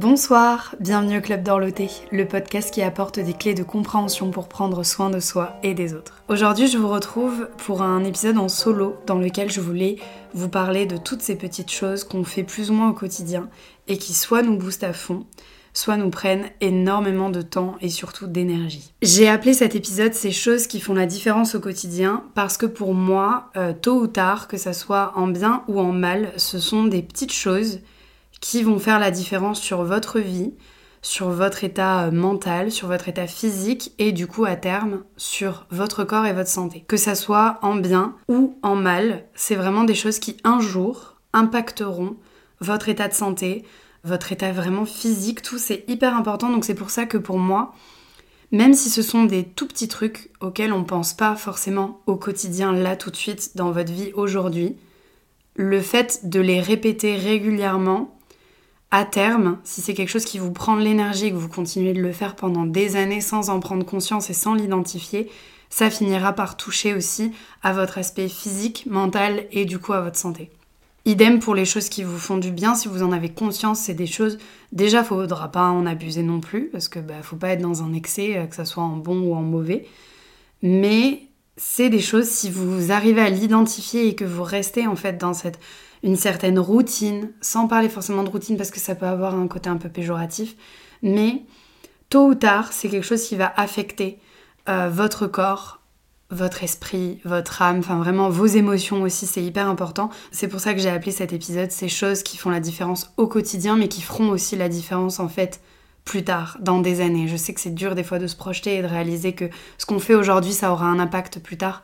Bonsoir, bienvenue au Club d'Orloté, le podcast qui apporte des clés de compréhension pour prendre soin de soi et des autres. Aujourd'hui, je vous retrouve pour un épisode en solo dans lequel je voulais vous parler de toutes ces petites choses qu'on fait plus ou moins au quotidien et qui soit nous boostent à fond, soit nous prennent énormément de temps et surtout d'énergie. J'ai appelé cet épisode ces choses qui font la différence au quotidien parce que pour moi, euh, tôt ou tard, que ça soit en bien ou en mal, ce sont des petites choses qui vont faire la différence sur votre vie, sur votre état euh, mental, sur votre état physique et du coup à terme sur votre corps et votre santé. Que ça soit en bien ou en mal, c'est vraiment des choses qui un jour impacteront votre état de santé, votre état vraiment physique, tout c'est hyper important donc c'est pour ça que pour moi, même si ce sont des tout petits trucs auxquels on pense pas forcément au quotidien là tout de suite dans votre vie aujourd'hui, le fait de les répéter régulièrement à terme, si c'est quelque chose qui vous prend de l'énergie et que vous continuez de le faire pendant des années sans en prendre conscience et sans l'identifier, ça finira par toucher aussi à votre aspect physique, mental et du coup à votre santé. Idem pour les choses qui vous font du bien, si vous en avez conscience, c'est des choses. Déjà, faudra pas en abuser non plus, parce que bah, faut pas être dans un excès, euh, que ça soit en bon ou en mauvais. Mais c'est des choses, si vous arrivez à l'identifier et que vous restez en fait dans cette une certaine routine, sans parler forcément de routine parce que ça peut avoir un côté un peu péjoratif, mais tôt ou tard, c'est quelque chose qui va affecter euh, votre corps, votre esprit, votre âme, enfin vraiment vos émotions aussi, c'est hyper important. C'est pour ça que j'ai appelé cet épisode ces choses qui font la différence au quotidien, mais qui feront aussi la différence en fait plus tard, dans des années. Je sais que c'est dur des fois de se projeter et de réaliser que ce qu'on fait aujourd'hui, ça aura un impact plus tard,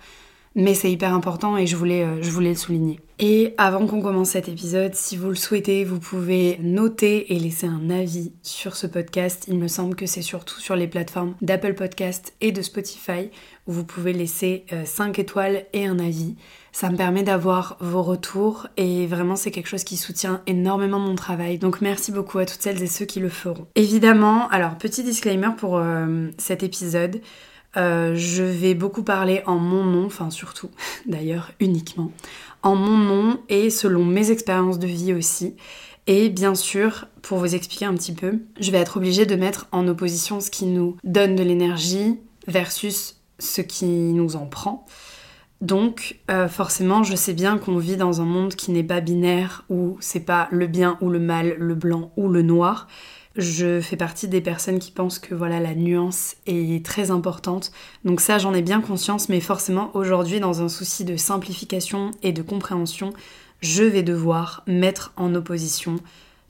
mais c'est hyper important et je voulais, euh, je voulais le souligner. Et avant qu'on commence cet épisode, si vous le souhaitez, vous pouvez noter et laisser un avis sur ce podcast. Il me semble que c'est surtout sur les plateformes d'Apple Podcast et de Spotify où vous pouvez laisser 5 euh, étoiles et un avis. Ça me permet d'avoir vos retours et vraiment c'est quelque chose qui soutient énormément mon travail. Donc merci beaucoup à toutes celles et ceux qui le feront. Évidemment, alors petit disclaimer pour euh, cet épisode. Euh, je vais beaucoup parler en mon nom, enfin surtout d'ailleurs uniquement, en mon nom et selon mes expériences de vie aussi. Et bien sûr, pour vous expliquer un petit peu, je vais être obligée de mettre en opposition ce qui nous donne de l'énergie versus ce qui nous en prend. Donc euh, forcément, je sais bien qu'on vit dans un monde qui n'est pas binaire, où c'est pas le bien ou le mal, le blanc ou le noir. Je fais partie des personnes qui pensent que voilà la nuance est très importante. Donc ça j'en ai bien conscience mais forcément aujourd'hui dans un souci de simplification et de compréhension, je vais devoir mettre en opposition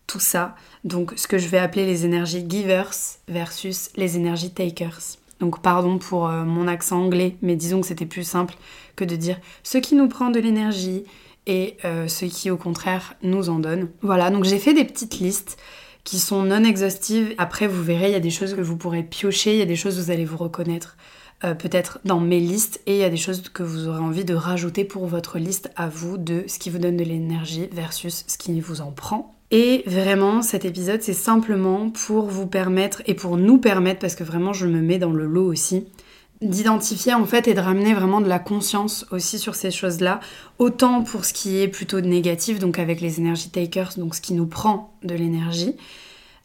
tout ça. Donc ce que je vais appeler les énergies givers versus les énergies takers. Donc pardon pour euh, mon accent anglais, mais disons que c'était plus simple que de dire ce qui nous prend de l'énergie et euh, ce qui au contraire nous en donne. Voilà, donc j'ai fait des petites listes qui sont non exhaustives. Après, vous verrez, il y a des choses que vous pourrez piocher, il y a des choses que vous allez vous reconnaître euh, peut-être dans mes listes et il y a des choses que vous aurez envie de rajouter pour votre liste à vous de ce qui vous donne de l'énergie versus ce qui vous en prend. Et vraiment, cet épisode, c'est simplement pour vous permettre et pour nous permettre, parce que vraiment, je me mets dans le lot aussi, d'identifier en fait et de ramener vraiment de la conscience aussi sur ces choses-là, autant pour ce qui est plutôt négatif, donc avec les énergies takers, donc ce qui nous prend de l'énergie,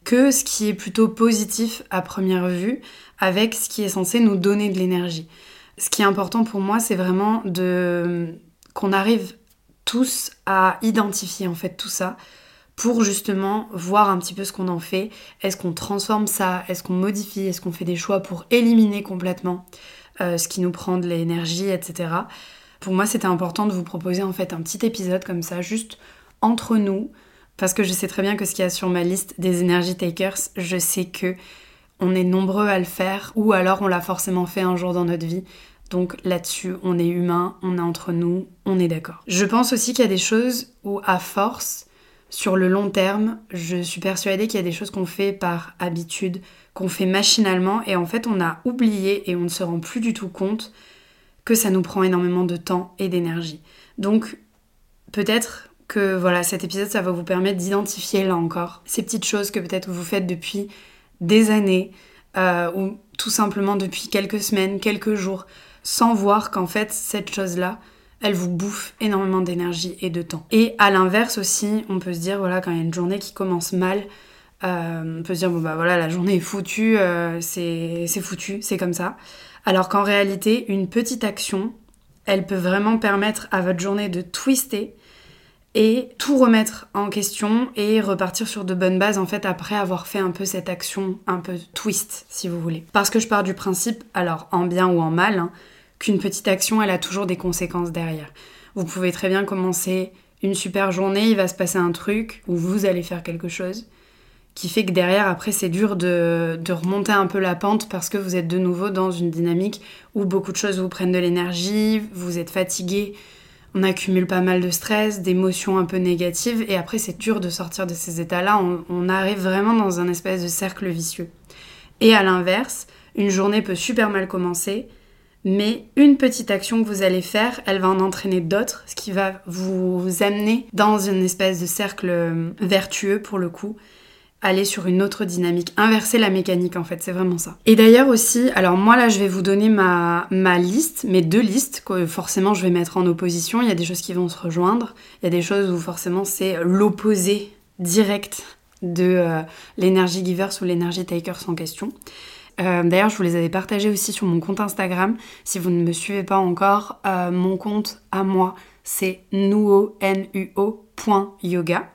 que ce qui est plutôt positif à première vue, avec ce qui est censé nous donner de l'énergie. Ce qui est important pour moi, c'est vraiment de qu'on arrive tous à identifier en fait tout ça pour justement voir un petit peu ce qu'on en fait. Est-ce qu'on transforme ça? Est-ce qu'on modifie? Est-ce qu'on fait des choix pour éliminer complètement euh, ce qui nous prend de l'énergie, etc. Pour moi, c'était important de vous proposer en fait un petit épisode comme ça, juste entre nous, parce que je sais très bien que ce qu'il y a sur ma liste des energy takers, je sais que on est nombreux à le faire, ou alors on l'a forcément fait un jour dans notre vie. Donc là-dessus, on est humain, on est entre nous, on est d'accord. Je pense aussi qu'il y a des choses où, à force, sur le long terme, je suis persuadée qu'il y a des choses qu'on fait par habitude, qu'on fait machinalement, et en fait on a oublié et on ne se rend plus du tout compte que ça nous prend énormément de temps et d'énergie. Donc peut-être que voilà, cet épisode, ça va vous permettre d'identifier là encore ces petites choses que peut-être vous faites depuis des années, euh, ou tout simplement depuis quelques semaines, quelques jours, sans voir qu'en fait cette chose-là, elle vous bouffe énormément d'énergie et de temps. Et à l'inverse aussi, on peut se dire, voilà, quand il y a une journée qui commence mal, on peut se dire, bon bah voilà, la journée est foutue, c'est foutu, c'est comme ça. Alors qu'en réalité, une petite action, elle peut vraiment permettre à votre journée de twister et tout remettre en question et repartir sur de bonnes bases en fait après avoir fait un peu cette action un peu twist si vous voulez. Parce que je pars du principe, alors en bien ou en mal, hein, qu'une petite action elle a toujours des conséquences derrière. Vous pouvez très bien commencer une super journée, il va se passer un truc ou vous allez faire quelque chose qui fait que derrière, après, c'est dur de, de, remonter un peu la pente parce que vous êtes de nouveau dans une dynamique où beaucoup de choses vous prennent de l'énergie, vous êtes fatigué, on accumule pas mal de stress, d'émotions un peu négatives, et après, c'est dur de sortir de ces états-là. On, on, arrive vraiment dans un espèce de cercle vicieux. Et à l'inverse, une journée peut super mal commencer, mais une petite action que vous allez faire, elle va en entraîner d'autres, ce qui va vous amener dans une espèce de cercle vertueux pour le coup aller sur une autre dynamique, inverser la mécanique en fait, c'est vraiment ça. Et d'ailleurs aussi, alors moi là je vais vous donner ma, ma liste, mes deux listes que forcément je vais mettre en opposition, il y a des choses qui vont se rejoindre, il y a des choses où forcément c'est l'opposé direct de euh, l'énergie givers ou l'énergie takers en question. Euh, d'ailleurs, je vous les avais partagées aussi sur mon compte Instagram. Si vous ne me suivez pas encore, euh, mon compte à moi, c'est nuo, N-U-O.yoga.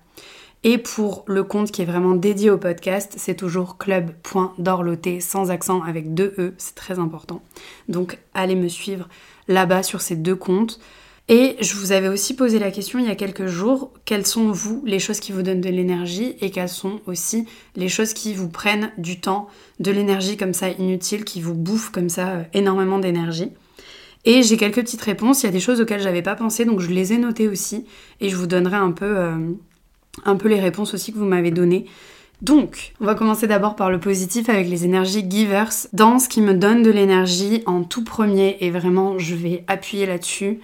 Et pour le compte qui est vraiment dédié au podcast, c'est toujours club.dorloté sans accent avec deux E, c'est très important. Donc allez me suivre là-bas sur ces deux comptes. Et je vous avais aussi posé la question il y a quelques jours, quelles sont vous les choses qui vous donnent de l'énergie et quelles sont aussi les choses qui vous prennent du temps, de l'énergie comme ça inutile, qui vous bouffent comme ça euh, énormément d'énergie. Et j'ai quelques petites réponses, il y a des choses auxquelles j'avais pas pensé, donc je les ai notées aussi et je vous donnerai un peu euh, un peu les réponses aussi que vous m'avez données. Donc, on va commencer d'abord par le positif avec les énergies givers. Dans ce qui me donne de l'énergie en tout premier, et vraiment je vais appuyer là-dessus,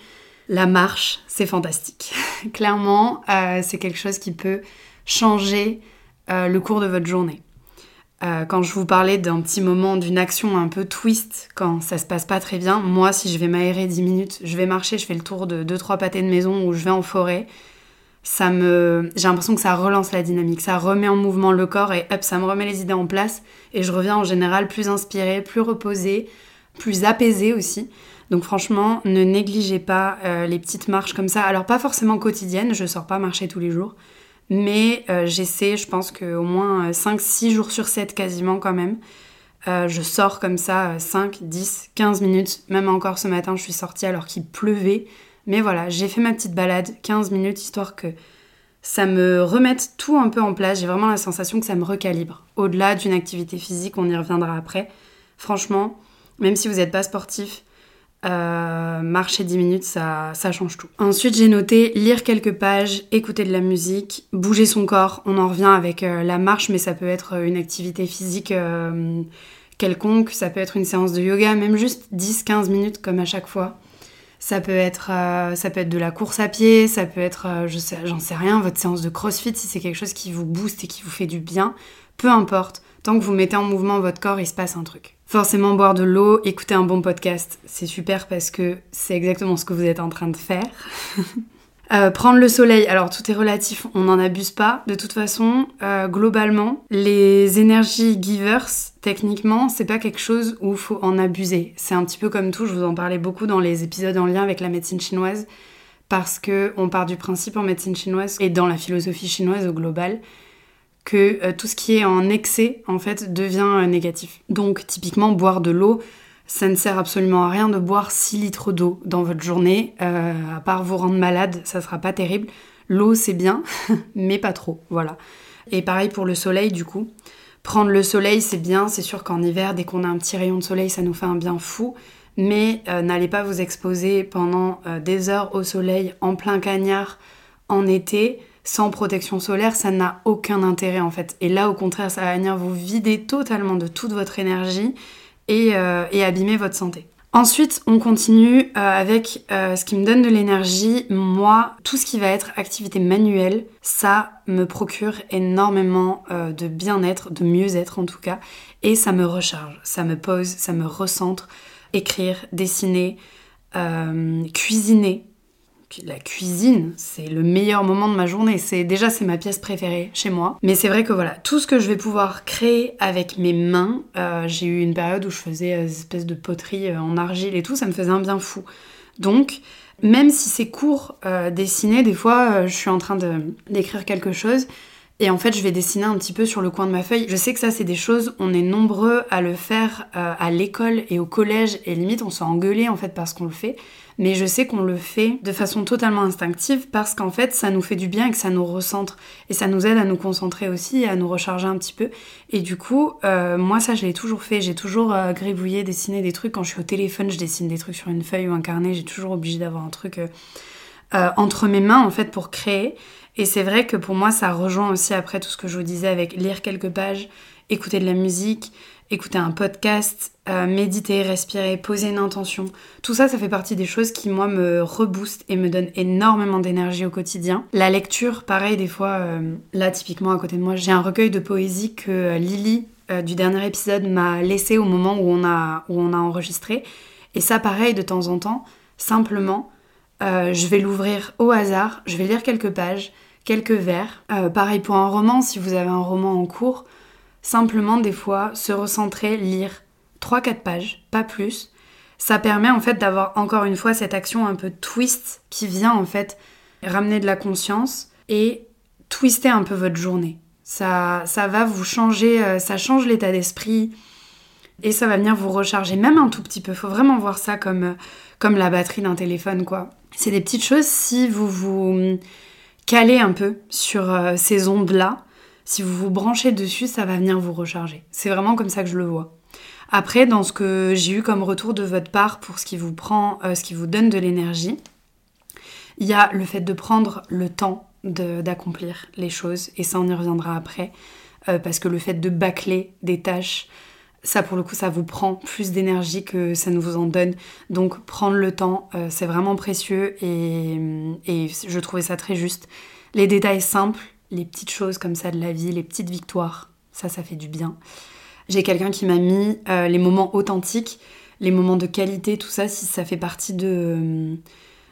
la marche, c'est fantastique. Clairement, euh, c'est quelque chose qui peut changer euh, le cours de votre journée. Euh, quand je vous parlais d'un petit moment, d'une action un peu twist, quand ça se passe pas très bien, moi, si je vais m'aérer 10 minutes, je vais marcher, je fais le tour de 2-3 pâtés de maison ou je vais en forêt, ça me j'ai l'impression que ça relance la dynamique, ça remet en mouvement le corps et hop, ça me remet les idées en place et je reviens en général plus inspirée, plus reposée, plus apaisée aussi. Donc franchement, ne négligez pas euh, les petites marches comme ça. Alors pas forcément quotidiennes, je sors pas marcher tous les jours, mais euh, j'essaie, je pense qu'au moins 5-6 euh, jours sur 7 quasiment quand même. je sors comme ça 5, 10, 15 minutes. Même encore ce matin, je suis sortie alors qu'il pleuvait. Mais voilà, j'ai fait ma petite balade, 15 minutes, histoire que ça me remette tout un peu en place. J'ai vraiment la sensation que ça me recalibre. Au-delà d'une activité physique, on y reviendra après. Franchement, même si vous n'êtes pas sportif, euh, marcher 10 minutes, ça, change tout. Ensuite, j'ai noté lire quelques pages, écouter de la musique, bouger son corps. On en revient avec euh, la marche, mais ça peut être une activité physique euh, quelconque, ça peut être une séance de yoga, même juste 10-15 minutes comme à chaque fois. Ça peut être, ça peut être de la course à pied, ça peut être, je sais, j'en sais rien, votre séance de crossfit, si c'est quelque chose qui vous booste et qui vous fait du bien, peu importe. Tant que vous mettez en mouvement votre corps, il se passe un truc. Forcément, boire de l'eau, écouter un bon podcast, c'est super parce que c'est exactement ce que vous êtes en train de faire. Euh, prendre le soleil, alors tout est relatif, on n'en abuse pas. De toute façon, euh, globalement, les énergies givers, techniquement, c'est pas quelque chose où faut en abuser. C'est un petit peu comme tout, je vous en parlais beaucoup dans les épisodes en lien avec la médecine chinoise, parce que on part du principe en médecine chinoise et dans la philosophie chinoise au global que euh, tout ce qui est en excès, en fait, devient négatif. Donc, typiquement, boire de l'eau, ça ne sert absolument à rien de boire 6 litres d'eau dans votre journée, euh, à part vous rendre malade, ça sera pas terrible. L'eau c'est bien, mais pas trop, voilà. Et pareil pour le soleil du coup. Prendre le soleil c'est bien, c'est sûr qu'en hiver, dès qu'on a un petit rayon de soleil, ça nous fait un bien fou. Mais euh, n'allez pas vous exposer pendant euh, des heures au soleil en plein cagnard en été sans protection solaire, ça n'a aucun intérêt en fait. Et là, au contraire, ça va venir vous vider totalement de toute votre énergie euh, et, abîmer votre santé. Ensuite, on continue euh, avec euh, ce qui me donne de l'énergie. Moi, tout ce qui va être activité manuelle, ça me procure énormément de bien-être, de mieux-être en tout cas, et ça me recharge, ça me pose, ça me recentre. Écrire, dessiner, cuisiner, la cuisine, c'est le meilleur moment de ma journée. C'est déjà c'est ma pièce préférée chez moi. Mais c'est vrai que voilà, tout ce que je vais pouvoir créer avec mes mains, euh, j'ai eu une période où je faisais euh, des espèces de poterie euh, en argile et tout, ça me faisait un bien fou. Donc même si c'est court dessiner, des fois je suis en train d'écrire quelque chose et en fait, je vais dessiner un petit peu sur le coin de ma feuille. Je sais que ça, c'est des choses, on est nombreux à le faire à l'école et au collège, et limite, on s'est engueulé en fait parce qu'on le fait mais je sais qu'on le fait de façon totalement instinctive parce qu'en fait ça nous fait du bien et que ça nous recentre et ça nous aide à nous concentrer aussi et à nous recharger un petit peu. Et du coup, euh, moi ça je l'ai toujours fait, j'ai toujours euh, gribouillé, dessiné des trucs. Quand je suis au téléphone, je dessine des trucs sur une feuille ou un carnet, j'ai toujours obligé d'avoir un truc euh, entre mes mains en fait pour créer. Et c'est vrai que pour moi ça rejoint aussi après tout ce que je vous disais avec lire quelques pages, écouter de la musique, écouter un podcast, euh, méditer, respirer, poser une intention. Tout ça, ça fait partie des choses qui, moi, me reboostent et me donnent énormément d'énergie au quotidien. La lecture, pareil, des fois, euh, là, typiquement, à côté de moi, j'ai un recueil de poésie que euh, Lily, du dernier épisode, m'a laissé au moment où on, a, où on a enregistré. Et ça, pareil, de temps en temps, simplement, je vais l'ouvrir au hasard, je vais lire quelques pages, quelques vers. pareil pour un roman, si vous avez un roman en cours, Simplement, des fois, se recentrer, lire 3-4 pages, pas plus. Ça permet en fait d'avoir encore une fois cette action un peu twist qui vient en fait ramener de la conscience et twister un peu votre journée. Ça, ça va vous changer, euh, ça change l'état d'esprit et ça va venir vous recharger même un tout petit peu. Faut vraiment voir ça comme, euh, comme la batterie d'un téléphone quoi. C'est des petites choses si vous vous calez un peu sur euh, ces ondes là si vous vous branchez dessus, ça va venir vous recharger. C'est vraiment comme ça que je le vois. Après, dans ce que j'ai eu comme retour de votre part pour ce qui vous prend, euh, ce qui vous donne de l'énergie, il y a le fait de prendre le temps d'accomplir les choses, et ça on y reviendra après, euh, parce que le fait de bâcler des tâches, ça pour le coup ça vous prend plus d'énergie que ça ne vous en donne. Donc prendre le temps, euh, c'est vraiment précieux et, et je trouvais ça très juste. Les détails simples, les petites choses comme ça de la vie, les petites victoires. Ça, ça fait du bien. J'ai quelqu'un qui m'a mis euh, les moments authentiques, les moments de qualité, tout ça, si ça fait partie de, euh,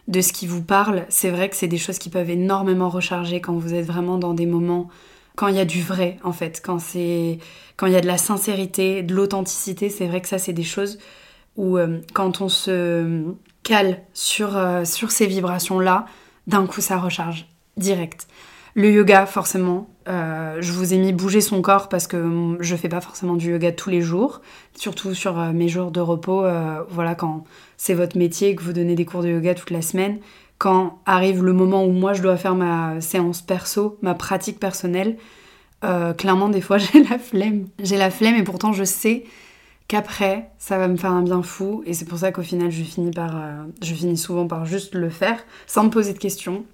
de ce qui vous parle. C'est vrai que c'est des choses qui peuvent énormément recharger quand vous êtes vraiment dans des moments, quand il y a du vrai, en fait, quand c'est quand il y a de la sincérité, de l'authenticité. C'est vrai que ça, c'est des choses où euh, quand on se cale sur, sur ces vibrations-là, d'un coup, ça recharge direct. Le yoga, forcément. Euh, je vous ai mis bouger son corps parce que je fais pas forcément du yoga tous les jours, surtout sur euh, mes jours de repos. Euh, voilà, quand c'est votre métier que vous donnez des cours de yoga toute la semaine, quand arrive le moment où moi je dois faire ma séance perso, ma pratique personnelle, clairement des fois j'ai la flemme. J'ai la flemme et pourtant je sais qu'après ça va me faire un bien fou et c'est pour ça qu'au final je finis par, je finis souvent par juste le faire sans me poser de questions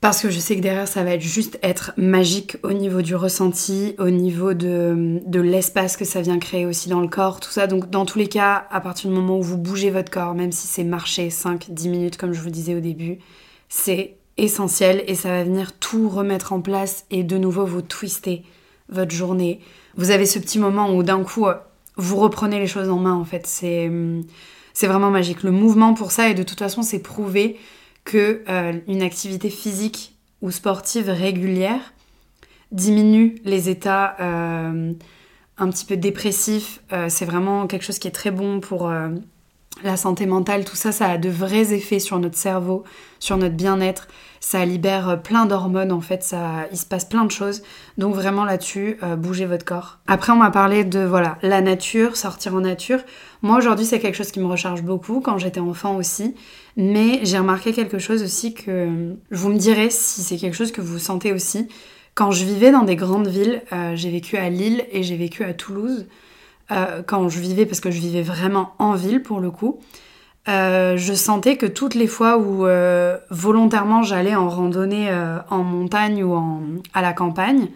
parce que je sais que derrière, ça va être juste être magique au niveau du ressenti, au niveau de, de l'espace que ça vient créer aussi dans le corps, tout ça. Donc, dans tous les cas, à partir du moment où vous bougez votre corps, même si c'est marcher 5-10 minutes, comme je vous disais au début, c'est essentiel et ça va venir tout remettre en place et de nouveau vous twister votre journée. Vous avez ce petit moment où d'un coup, vous reprenez les choses en main, en fait. C'est, c'est vraiment magique. Le mouvement pour ça, et de toute façon, c'est prouvé euh, une activité physique ou sportive régulière diminue les états euh, un petit peu dépressifs. Euh, c'est vraiment quelque chose qui est très bon pour la santé mentale. Tout ça, ça a de vrais effets sur notre cerveau, sur notre bien-être. Ça libère plein d'hormones en fait, ça, il se passe plein de choses. Donc vraiment là-dessus, bougez votre corps. Après, on m'a parlé de voilà la nature, sortir en nature. Moi aujourd'hui, c'est quelque chose qui me recharge beaucoup. Quand j'étais enfant aussi, mais j'ai remarqué quelque chose aussi que vous me direz si c'est quelque chose que vous sentez aussi. Quand je vivais dans des grandes villes, euh, j'ai vécu à Lille et j'ai vécu à Toulouse. Euh, quand je vivais, parce que je vivais vraiment en ville pour le coup, euh, je sentais que toutes les fois où volontairement j'allais en randonnée en montagne ou à la campagne,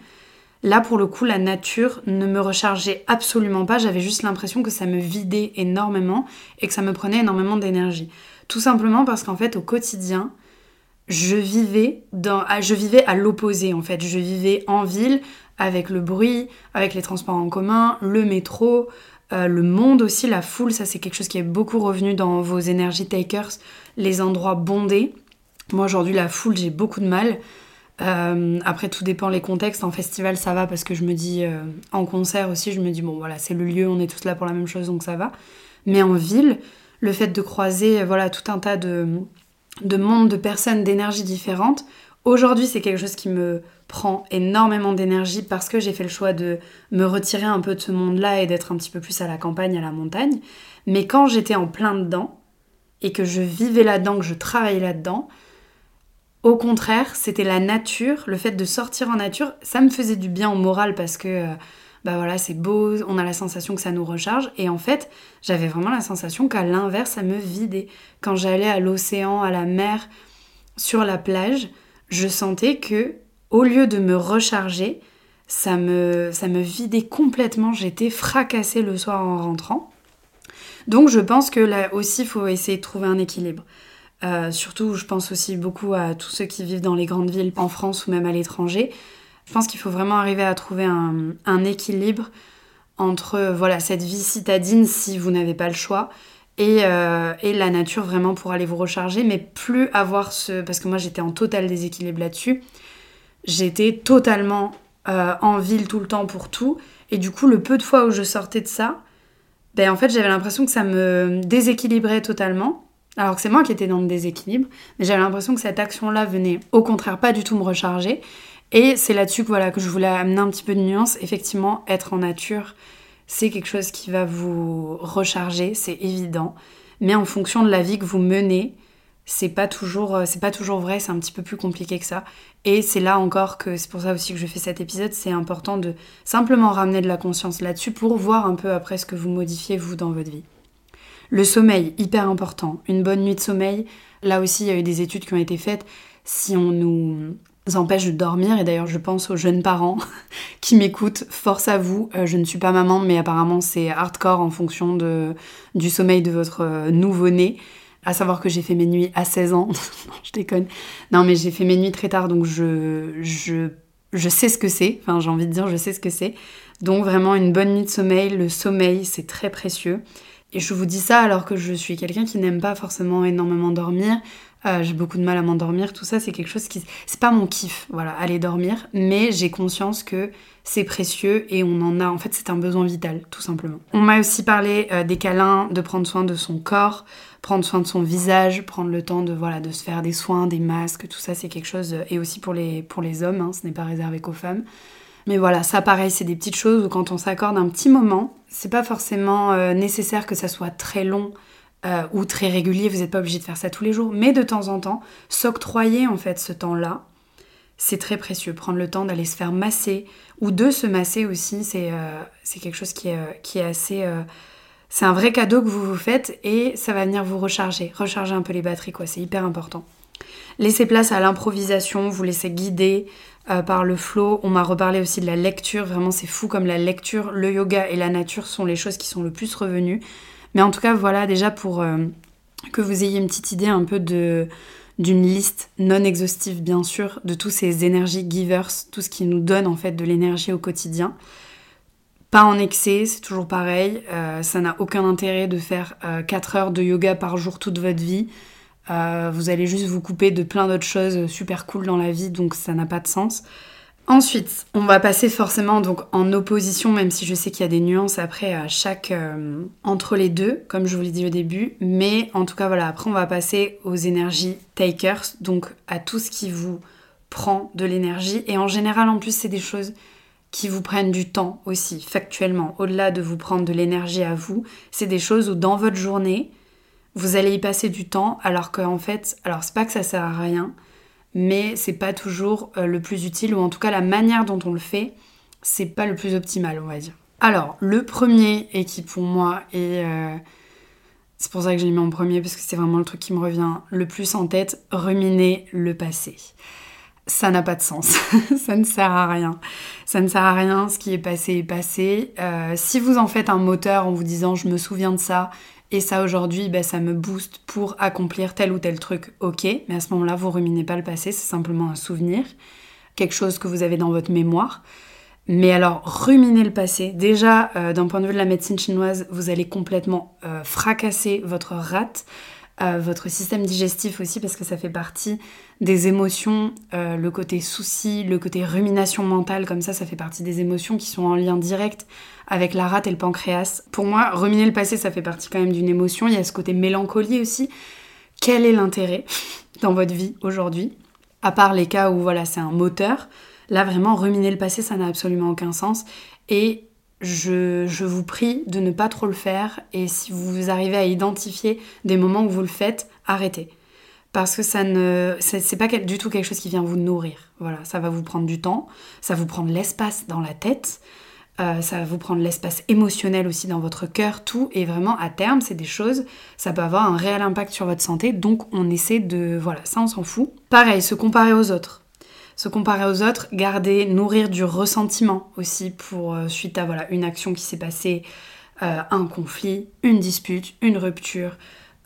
là pour le coup la nature ne me rechargeait absolument pas, j'avais juste l'impression que ça me vidait énormément et que ça me prenait énormément d'énergie. Tout simplement parce qu'en fait, au quotidien, je vivais, je vivais à l'opposé en fait. Je vivais en ville avec le bruit, avec les transports en commun, le métro, euh, le monde aussi, la foule. Ça, c'est quelque chose qui est beaucoup revenu dans vos énergie takers, les endroits bondés. Moi aujourd'hui la foule j'ai beaucoup de mal. Euh, après tout dépend les contextes. En festival ça va parce que je me dis euh, en concert aussi je me dis bon voilà c'est le lieu on est tous là pour la même chose donc ça va. Mais en ville le fait de croiser voilà tout un tas de de mondes de personnes d'énergie différentes. Aujourd'hui c'est quelque chose qui me prend énormément d'énergie parce que j'ai fait le choix de me retirer un peu de ce monde-là et d'être un petit peu plus à la campagne, à la montagne. Mais quand j'étais en plein dedans et que je vivais là-dedans, que je travaillais là-dedans, au contraire, c'était la nature, le fait de sortir en nature, ça me faisait du bien au moral parce que euh, bah voilà, c'est beau, on a la sensation que ça nous recharge et en fait, j'avais vraiment la sensation qu'à l'inverse, ça me vidait. Quand j'allais à l'océan, à la mer, sur la plage, je sentais que au lieu de me recharger, ça me, ça vidait complètement. J'étais fracassée le soir en rentrant. Donc je pense que là aussi, il faut essayer de trouver un équilibre. Euh, surtout, je pense aussi beaucoup à tous ceux qui vivent dans les grandes villes en France ou même à l'étranger. Je pense qu'il faut vraiment arriver à trouver un, équilibre entre voilà cette vie citadine si vous n'avez pas le choix et, euh, et, la nature vraiment pour aller vous recharger, mais plus avoir ce... Parce que moi j'étais en total déséquilibre là-dessus j'étais totalement euh, en ville tout le temps pour tout. Et du coup, le peu de fois où je sortais de ça, ben en fait, j'avais l'impression que ça me déséquilibrait totalement. Alors que c'est moi qui étais dans le déséquilibre, mais j'avais l'impression que cette action-là venait au contraire pas du tout me recharger. Et c'est là-dessus que, voilà, que je voulais amener un petit peu de nuance. Effectivement, être en nature, c'est quelque chose qui va vous recharger, c'est évident. Mais en fonction de la vie que vous menez, c'est pas toujours euh, c'est pas toujours vrai c'est un petit peu plus compliqué que ça. Et c'est là encore que c'est pour ça aussi que je fais cet épisode c'est important de simplement ramener de la conscience là-dessus pour voir un peu après ce que vous modifiez vous dans votre vie. Le sommeil hyper important. Une bonne nuit de sommeil là aussi il y a eu des études qui ont été faites. Si on nous empêche de dormir et d'ailleurs je pense aux jeunes parents qui m'écoutent force à vous. Euh, je ne suis pas maman mais apparemment c'est hardcore en fonction de, du sommeil de votre euh, nouveau-né à savoir que j'ai fait mes nuits à 16 ans. non, je déconne. Non, mais j'ai fait mes nuits très tard, donc je, je, je sais ce que c'est. Enfin, j'ai envie de dire, je sais ce que c'est. Donc vraiment, une bonne nuit de sommeil. Le sommeil, c'est très précieux. Et je vous dis ça alors que je suis quelqu'un qui n'aime pas forcément énormément dormir. Euh, j'ai beaucoup de mal à m'endormir. Tout ça, c'est quelque chose qui... C'est pas mon kiff, voilà, aller dormir. Mais j'ai conscience que c'est précieux et on en a... En fait, c'est un besoin vital, tout simplement. On m'a aussi parlé euh, des câlins, de prendre soin de son corps prendre soin de son visage, prendre le temps de voilà de se faire des soins, des masques, tout ça c'est quelque chose euh, et aussi pour les hommes, hein, ce n'est pas réservé qu'aux femmes. Mais voilà, ça pareil, c'est des petites choses où quand on s'accorde un petit moment, c'est pas forcément euh, nécessaire que ça soit très long euh, ou très régulier, vous n'êtes pas obligé de faire ça tous les jours, mais de temps en temps, s'octroyer en fait ce temps-là, c'est très précieux. Prendre le temps d'aller se faire masser ou de se masser aussi, c'est quelque chose qui est assez c'est un vrai cadeau que vous vous faites et ça va venir vous recharger, recharger un peu les batteries, quoi. C'est hyper important. Laissez place à l'improvisation, vous laissez guider euh, par le flow. On m'a reparlé aussi de la lecture. Vraiment, c'est fou comme la lecture, le yoga et la nature sont les choses qui sont le plus revenues. Mais en tout cas, voilà déjà pour euh, que vous ayez une petite idée un peu d'une liste non exhaustive bien sûr de tous ces énergies givers, tout ce qui nous donne en fait de l'énergie au quotidien. Pas en excès, c'est toujours pareil. Euh, ça n'a aucun intérêt de faire 4 euh, heures de yoga par jour toute votre vie. Euh, vous allez juste vous couper de plein d'autres choses super cool dans la vie, donc ça n'a pas de sens. Ensuite, on va passer forcément donc en opposition, même si je sais qu'il y a des nuances après à chaque entre les deux, comme je vous l'ai dit au début. Mais en tout cas, voilà. Après, on va passer aux énergies takers, donc à tout ce qui vous prend de l'énergie. Et en général, en plus, c'est des choses qui vous prennent du temps aussi, factuellement. Au-delà de vous prendre de l'énergie à vous, c'est des choses où dans votre journée, vous allez y passer du temps, alors qu'en fait, alors c'est pas que ça sert à rien, mais c'est pas toujours euh, le plus utile, ou en tout cas la manière dont on le fait, c'est pas le plus optimal, on va dire. Alors, le premier, et qui pour moi est. Euh, c'est pour ça que je l'ai mis en premier, parce que c'est vraiment le truc qui me revient le plus en tête, ruminer le passé ça n'a pas de sens. ça ne sert à rien. Ça ne sert à rien. Ce qui est passé est passé. Euh, si vous en faites un moteur en vous disant je me souviens de ça et ça aujourd'hui, ben, ça me booste pour accomplir tel ou tel truc, ok. Mais à ce moment-là, vous ruminez pas le passé, c'est simplement un souvenir, quelque chose que vous avez dans votre mémoire. Mais alors, ruminer le passé, déjà, euh, d'un point de vue de la médecine chinoise, vous allez complètement euh, fracasser votre rate votre système digestif aussi, parce que ça fait partie des émotions, euh, le côté souci, le côté rumination mentale, comme ça, ça fait partie des émotions qui sont en lien direct avec la rate et le pancréas. Pour moi, ruminer le passé, ça fait partie quand même d'une émotion. Il y a ce côté mélancolie aussi. Quel est l'intérêt dans votre vie aujourd'hui À part les cas où voilà, c'est un moteur, là vraiment ruminer le passé, ça n'a absolument aucun sens. Et je, vous prie de ne pas trop le faire et si vous arrivez à identifier des moments où vous le faites, arrêtez. Parce que ça ne, c'est pas du tout quelque chose qui vient vous nourrir. Voilà, ça va vous prendre du temps, ça va vous prendre l'espace dans la tête, euh, ça va vous prendre l'espace émotionnel aussi dans votre cœur, tout. Et vraiment, à terme, c'est des choses, ça peut avoir un réel impact sur votre santé. Donc, on essaie de. Voilà, ça, on s'en fout. Pareil, se comparer aux autres se comparer aux autres, garder, nourrir du ressentiment aussi pour euh, suite à voilà une action qui s'est passée, euh, un conflit, une dispute, une rupture,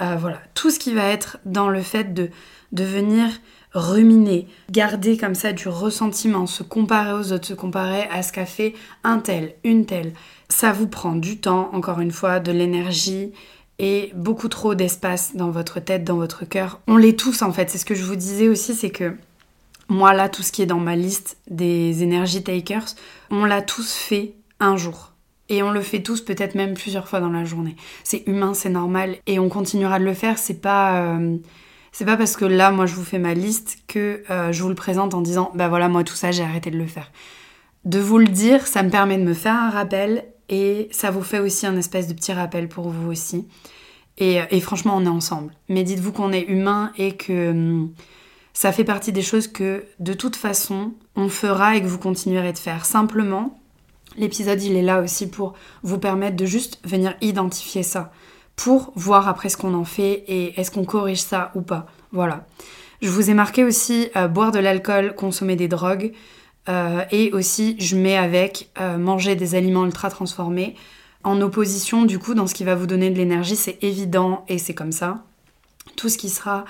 euh, voilà tout ce qui va être dans le fait de, de venir ruminer, garder comme ça du ressentiment, se comparer aux autres, se comparer à ce qu'a fait un tel, une telle. Ça vous prend du temps, encore une fois, de l'énergie et beaucoup trop d'espace dans votre tête, dans votre cœur. On l'est tous en fait. C'est ce que je vous disais aussi, c'est que moi, là, tout ce qui est dans ma liste des energy takers, on l'a tous fait un jour. Et on le fait tous peut-être même plusieurs fois dans la journée. C'est humain, c'est normal. Et on continuera de le faire. C'est pas, euh, c'est pas parce que là, moi, je vous fais ma liste que euh, je vous le présente en disant, bah voilà, moi, tout ça, j'ai arrêté de le faire. De vous le dire, ça me permet de me faire un rappel et ça vous fait aussi un espèce de petit rappel pour vous aussi. Et, et franchement, on est ensemble. Mais dites-vous qu'on est humain et que hum, ça fait partie des choses que de toute façon on fera et que vous continuerez de faire. Simplement, l'épisode il est là aussi pour vous permettre de juste venir identifier ça, pour voir après ce qu'on en fait et est-ce qu'on corrige ça ou pas. Voilà. Je vous ai marqué aussi euh, boire de l'alcool, consommer des drogues. Euh, et aussi, je mets avec euh, manger des aliments ultra transformés. En opposition, du coup, dans ce qui va vous donner de l'énergie, c'est évident et c'est comme ça. Tout ce qui sera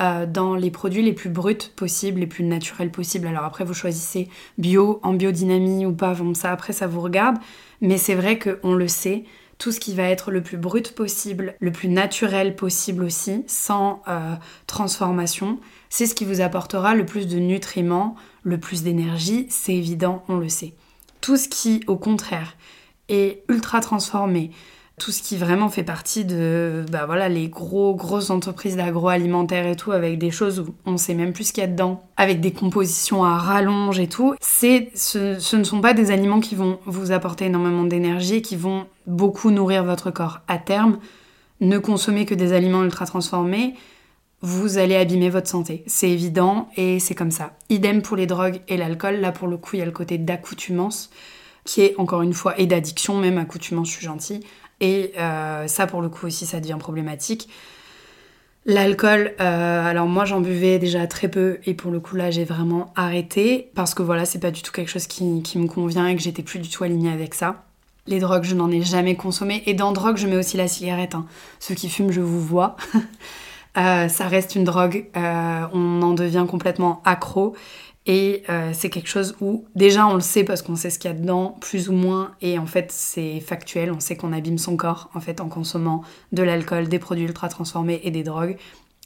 euh, dans les produits les plus bruts possibles, les plus naturels possibles. Alors après, vous choisissez bio, en biodynamie ou pas, bon, ça après, ça vous regarde. Mais c'est vrai qu'on le sait, tout ce qui va être le plus brut possible, le plus naturel possible aussi, sans euh, transformation, c'est ce qui vous apportera le plus de nutriments, le plus d'énergie, c'est évident, on le sait. Tout ce qui, au contraire, est ultra transformé, tout ce qui vraiment fait partie de bah voilà les gros grosses entreprises d'agroalimentaire et tout avec des choses où on sait même plus ce qu'il y a dedans avec des compositions à rallonge et tout ce, ne sont pas des aliments qui vont vous apporter énormément d'énergie qui vont beaucoup nourrir votre corps à terme. Ne consommez que des aliments ultra transformés vous allez abîmer votre santé. C'est évident et c'est comme ça. Idem pour les drogues et l'alcool. Là pour le coup il y a le côté d'accoutumance qui est encore une fois et d'addiction même accoutumance je suis gentille et euh, ça, pour le coup aussi, ça devient problématique. L'alcool, euh, alors moi j'en buvais déjà très peu et pour le coup là j'ai vraiment arrêté parce que voilà c'est pas du tout quelque chose qui, me convient et que j'étais plus du tout alignée avec ça. Les drogues je n'en ai jamais consommé et dans drogue je mets aussi la cigarette. Hein. Ceux qui fument je vous vois. Euh, ça reste une drogue, on en devient complètement accro et euh, c'est quelque chose où déjà on le sait parce qu'on sait ce qu'il y a dedans, plus ou moins, et en fait c'est factuel, on sait qu'on abîme son corps en fait en consommant de l'alcool, des produits ultra transformés et des drogues.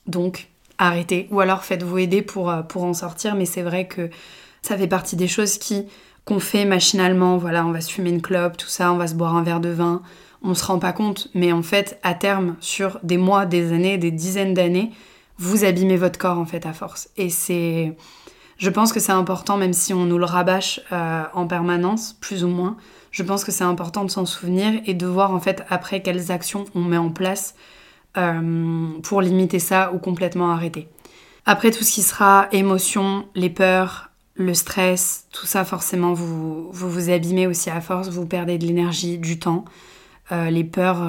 Donc arrêtez, ou alors faites-vous aider pour, euh, pour en sortir, mais c'est vrai que ça fait partie des choses qui qu'on fait machinalement, voilà, on va se fumer une clope, tout ça, on va se boire un verre de vin, on se rend pas compte, mais en fait à terme, sur des mois, des années, des dizaines d'années, vous abîmez votre corps en fait à force. Et c'est je pense que c'est important, même si on nous le rabâche euh, en permanence, plus ou moins, je pense que c'est important de s'en souvenir et de voir en fait après quelles actions on met en place euh, pour limiter ça ou complètement arrêter. Après tout ce qui sera émotion, les peurs, le stress, tout ça forcément vous vous, vous abîmez aussi à force, vous perdez de l'énergie, du temps. Euh, les peurs,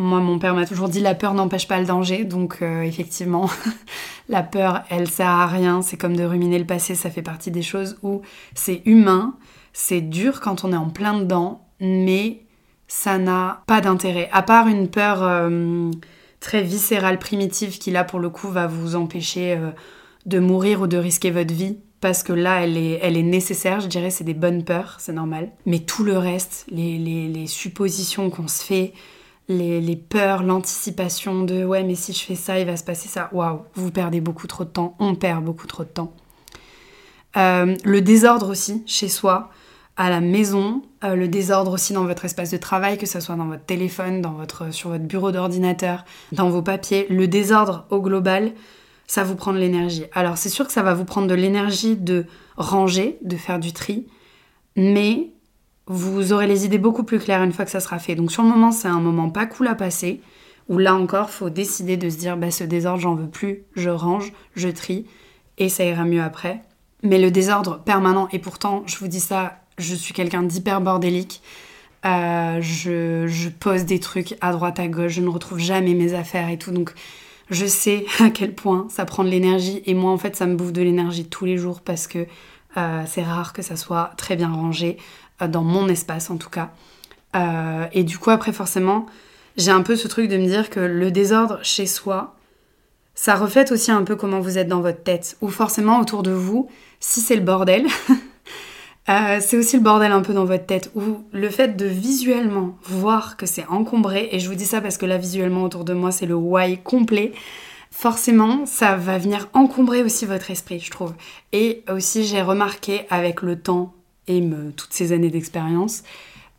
moi, mon père m'a toujours dit la peur n'empêche pas le danger, donc euh, effectivement, la peur, elle sert à rien. C'est comme de ruminer le passé, ça fait partie des choses où c'est humain, c'est dur quand on est en plein dedans, mais ça n'a pas d'intérêt. À part une peur euh, très viscérale, primitive, qui là pour le coup va vous empêcher euh, de mourir ou de risquer votre vie. Parce que là, elle est, nécessaire, je dirais, c'est des bonnes peurs, c'est normal. Mais tout le reste, les, les suppositions qu'on se fait, les, peurs, l'anticipation de ouais mais si je fais ça, il va se passer ça. Waouh, vous perdez beaucoup trop de temps, on perd beaucoup trop de temps. Euh, le désordre aussi chez soi, à la maison, euh, le désordre aussi dans votre espace de travail, que ce soit dans votre téléphone, dans votre, sur votre bureau d'ordinateur, dans vos papiers, le désordre au global, ça vous prend de l'énergie. Alors c'est sûr que ça va vous prendre de l'énergie de ranger, de faire du tri, mais vous aurez les idées beaucoup plus claires une fois que ça sera fait. Donc sur le moment, c'est un moment pas cool à passer, où là encore, faut décider de se dire, bah ce désordre, j'en veux plus, je range, je trie, et ça ira mieux après. Mais le désordre permanent, et pourtant, je vous dis ça, je suis quelqu'un d'hyper bordélique. Euh, je, je, pose des trucs à droite à gauche, je ne retrouve jamais mes affaires et tout. Donc je sais à quel point ça prend de l'énergie. Et moi, en fait, ça me bouffe de l'énergie tous les jours parce que euh, c'est rare que ça soit très bien rangé, euh, dans mon espace en tout cas. Euh, et du coup, après, forcément, j'ai un peu ce truc de me dire que le désordre chez soi, ça reflète aussi un peu comment vous êtes dans votre tête. Ou forcément autour de vous, si c'est le bordel, c'est aussi le bordel un peu dans votre tête. Ou le fait de visuellement voir que c'est encombré, et je vous dis ça parce que là, visuellement autour de moi, c'est le why complet forcément, ça va venir encombrer aussi votre esprit, je trouve. Et aussi, j'ai remarqué avec le temps et toutes ces années d'expérience,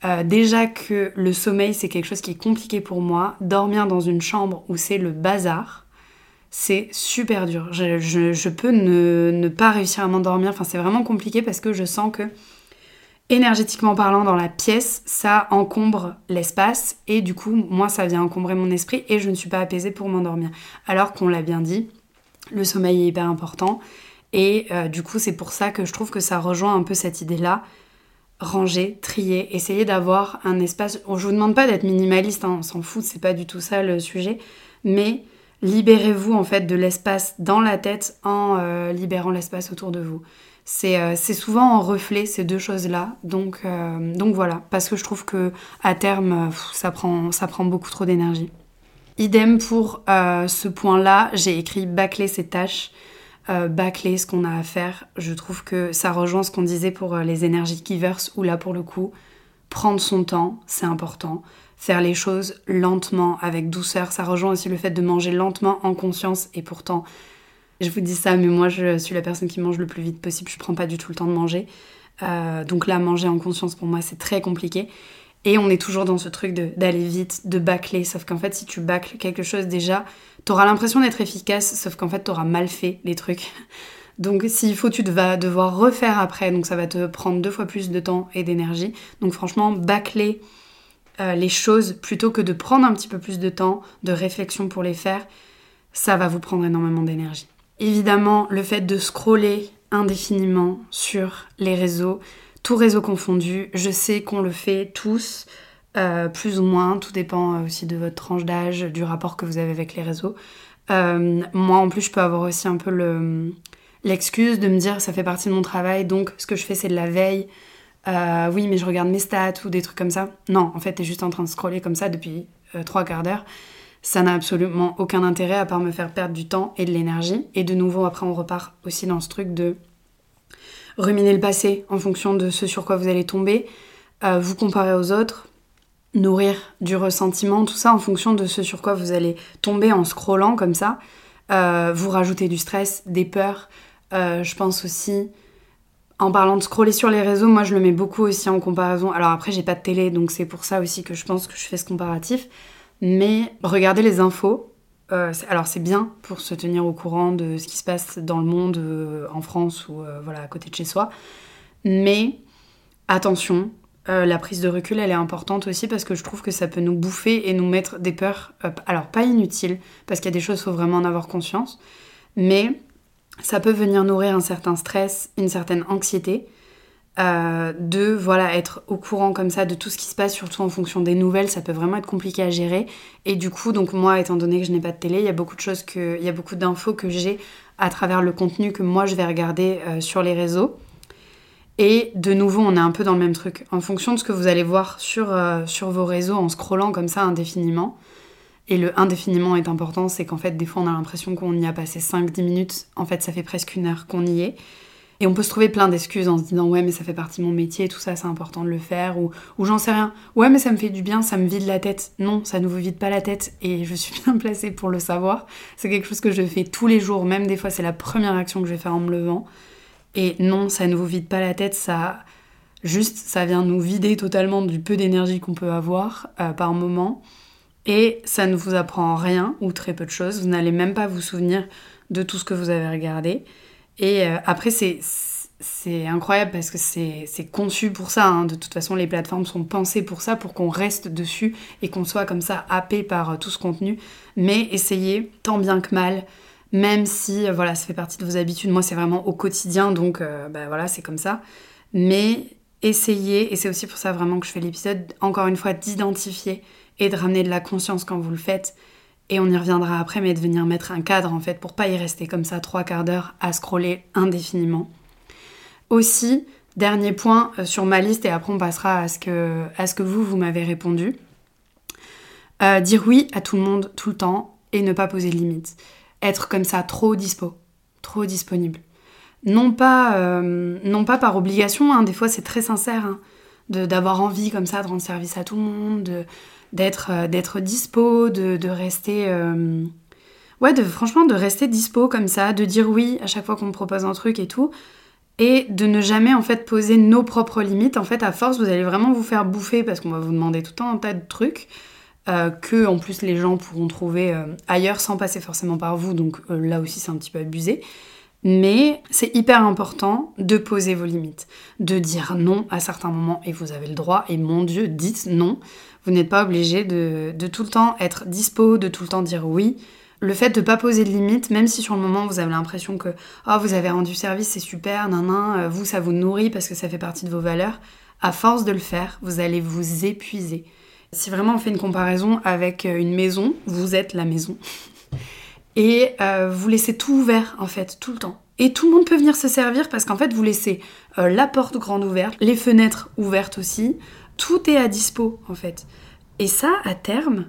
euh, déjà que le sommeil, c'est quelque chose qui est compliqué pour moi. Dormir dans une chambre où c'est le bazar, c'est super dur. Je, peux ne, pas réussir à m'endormir. Enfin, c'est vraiment compliqué parce que je sens que énergétiquement parlant dans la pièce, ça encombre l'espace et du coup, moi, ça vient encombrer mon esprit et je ne suis pas apaisée pour m'endormir. Alors qu'on l'a bien dit, le sommeil est hyper important et euh, du coup, c'est pour ça que je trouve que ça rejoint un peu cette idée-là. Ranger, trier, essayer d'avoir un espace. Je vous demande pas d'être minimaliste, hein, on s'en fout, c'est pas du tout ça le sujet, mais libérez-vous en fait de l'espace dans la tête en euh, libérant l'espace autour de vous. Euh, c'est souvent en reflet ces deux choses-là. Donc, euh, donc voilà, parce que je trouve que à terme, ça, prend, ça prend beaucoup trop d'énergie. Idem pour ce point-là, j'ai écrit bâcler ses tâches, bâcler ce qu'on a à faire. Je trouve que ça rejoint ce qu'on disait pour les énergies givers, où là pour le coup, prendre son temps, c'est important. Faire les choses lentement, avec douceur, ça rejoint aussi le fait de manger lentement en conscience et pourtant je vous dis ça, mais moi je suis la personne qui mange le plus vite possible. Je prends pas du tout le temps de manger. Euh, donc là, manger en conscience pour moi c'est très compliqué. Et on est toujours dans ce truc d'aller vite, de bâcler. Sauf qu'en fait, si tu bâcles quelque chose déjà, t'auras l'impression d'être efficace, sauf qu'en fait, t'auras mal fait les trucs. Donc s'il faut, tu vas devoir refaire après. Donc ça va te prendre deux fois plus de temps et d'énergie. Donc franchement, bâcler euh, les choses plutôt que de prendre un petit peu plus de temps de réflexion pour les faire, ça va vous prendre énormément d'énergie. Évidemment, le fait de scroller indéfiniment sur les réseaux, tout réseau confondu, je sais qu'on le fait tous, euh, plus ou moins, tout dépend euh, aussi de votre tranche d'âge, du rapport que vous avez avec les réseaux. Moi, en plus, je peux avoir aussi un peu l'excuse de me dire ça fait partie de mon travail, donc ce que je fais, c'est de la veille. Oui, mais je regarde mes stats ou des trucs comme ça. Non, en fait, t'es juste en train de scroller comme ça depuis trois quarts d'heure ça n'a absolument aucun intérêt à part me faire perdre du temps et de l'énergie. Et de nouveau, après, on repart aussi dans ce truc de ruminer le passé en fonction de ce sur quoi vous allez tomber, euh, vous comparer aux autres, nourrir du ressentiment, tout ça en fonction de ce sur quoi vous allez tomber en scrollant comme ça, euh, vous rajouter du stress, des peurs. Euh, je pense aussi, en parlant de scroller sur les réseaux, moi je le mets beaucoup aussi en comparaison. Alors après, j'ai pas de télé, donc c'est pour ça aussi que je pense que je fais ce comparatif. Mais regardez les infos. Euh, alors c'est bien pour se tenir au courant de ce qui se passe dans le monde, euh, en France ou euh, voilà à côté de chez soi. Mais attention, la prise de recul elle est importante aussi parce que je trouve que ça peut nous bouffer et nous mettre des peurs. alors pas inutiles parce qu'il y a des choses faut vraiment en avoir conscience, mais ça peut venir nourrir un certain stress, une certaine anxiété euh, de voilà être au courant comme ça de tout ce qui se passe, surtout en fonction des nouvelles, ça peut vraiment être compliqué à gérer. Et du coup, donc moi, étant donné que je n'ai pas de télé, il y a beaucoup de choses que, il y a beaucoup d'infos que j'ai à travers le contenu que moi je vais regarder euh, sur les réseaux. Et de nouveau, on est un peu dans le même truc. En fonction de ce que vous allez voir sur, euh, sur vos réseaux en scrollant comme ça indéfiniment, et le indéfiniment est important, c'est qu'en fait, des fois, on a l'impression qu'on y a passé 5-10 minutes. En fait, ça fait presque une heure qu'on y est. Et on peut se trouver plein d'excuses en se disant ouais mais ça fait partie de mon métier, tout ça c'est important de le faire ou, ou j'en sais rien. Ouais mais ça me fait du bien, ça me vide la tête. Non, ça ne vous vide pas la tête et je suis bien placée pour le savoir. C'est quelque chose que je fais tous les jours, même des fois c'est la première action que je vais faire en me levant. Et non, ça ne vous vide pas la tête, ça juste ça vient nous vider totalement du peu d'énergie qu'on peut avoir euh, par moment. Et ça ne vous apprend rien ou très peu de choses. Vous n'allez même pas vous souvenir de tout ce que vous avez regardé. Et euh, après, c'est, incroyable parce que c'est, conçu pour ça. Hein. De toute façon, les plateformes sont pensées pour ça, pour qu'on reste dessus et qu'on soit comme ça happé par euh, tout ce contenu. Mais essayez tant bien que mal, même si euh, voilà, ça fait partie de vos habitudes. Moi, c'est vraiment au quotidien, donc bah, voilà, c'est comme ça. Mais essayez, et c'est aussi pour ça vraiment que je fais l'épisode, encore une fois, d'identifier et de ramener de la conscience quand vous le faites et on y reviendra après, mais de venir mettre un cadre en fait pour pas y rester comme ça trois quarts d'heure à scroller indéfiniment. Aussi, dernier point euh, sur ma liste et après on passera à ce que, à ce que vous, vous m'avez répondu. Euh, dire oui à tout le monde tout le temps et ne pas poser de limites. Être comme ça trop dispo, trop disponible. Non pas, euh, non pas par obligation, hein, des fois c'est très sincère, hein, d'avoir envie comme ça de rendre service à tout le monde, de, d'être euh, d'être dispo, de, de rester euh, ouais, de franchement de rester dispo comme ça, de dire oui à chaque fois qu'on me propose un truc et tout et de ne jamais en fait poser nos propres limites. En fait, à force, vous allez vraiment vous faire bouffer parce qu'on va vous demander tout un tas de trucs euh, que en plus les gens pourront trouver ailleurs sans passer forcément par vous. Donc là aussi, c'est un petit peu abusé. Mais c'est hyper important de poser vos limites, de dire non à certains moments et vous avez le droit. Et mon Dieu, dites non. Vous n'êtes pas obligé de, tout le temps être dispo, de tout le temps dire oui. Le fait de ne pas poser de limites, même si sur le moment vous avez l'impression que oh, vous avez rendu service, c'est super, nan, nan, euh, vous ça vous nourrit parce que ça fait partie de vos valeurs, à force de le faire, vous allez vous épuiser. Si vraiment on fait une comparaison avec euh, une maison, vous êtes la maison. Et euh, vous laissez tout ouvert en fait, tout le temps. Et tout le monde peut venir se servir parce qu'en fait vous laissez la porte grande ouverte, les fenêtres ouvertes aussi, tout est à dispo en fait. Et ça, à terme,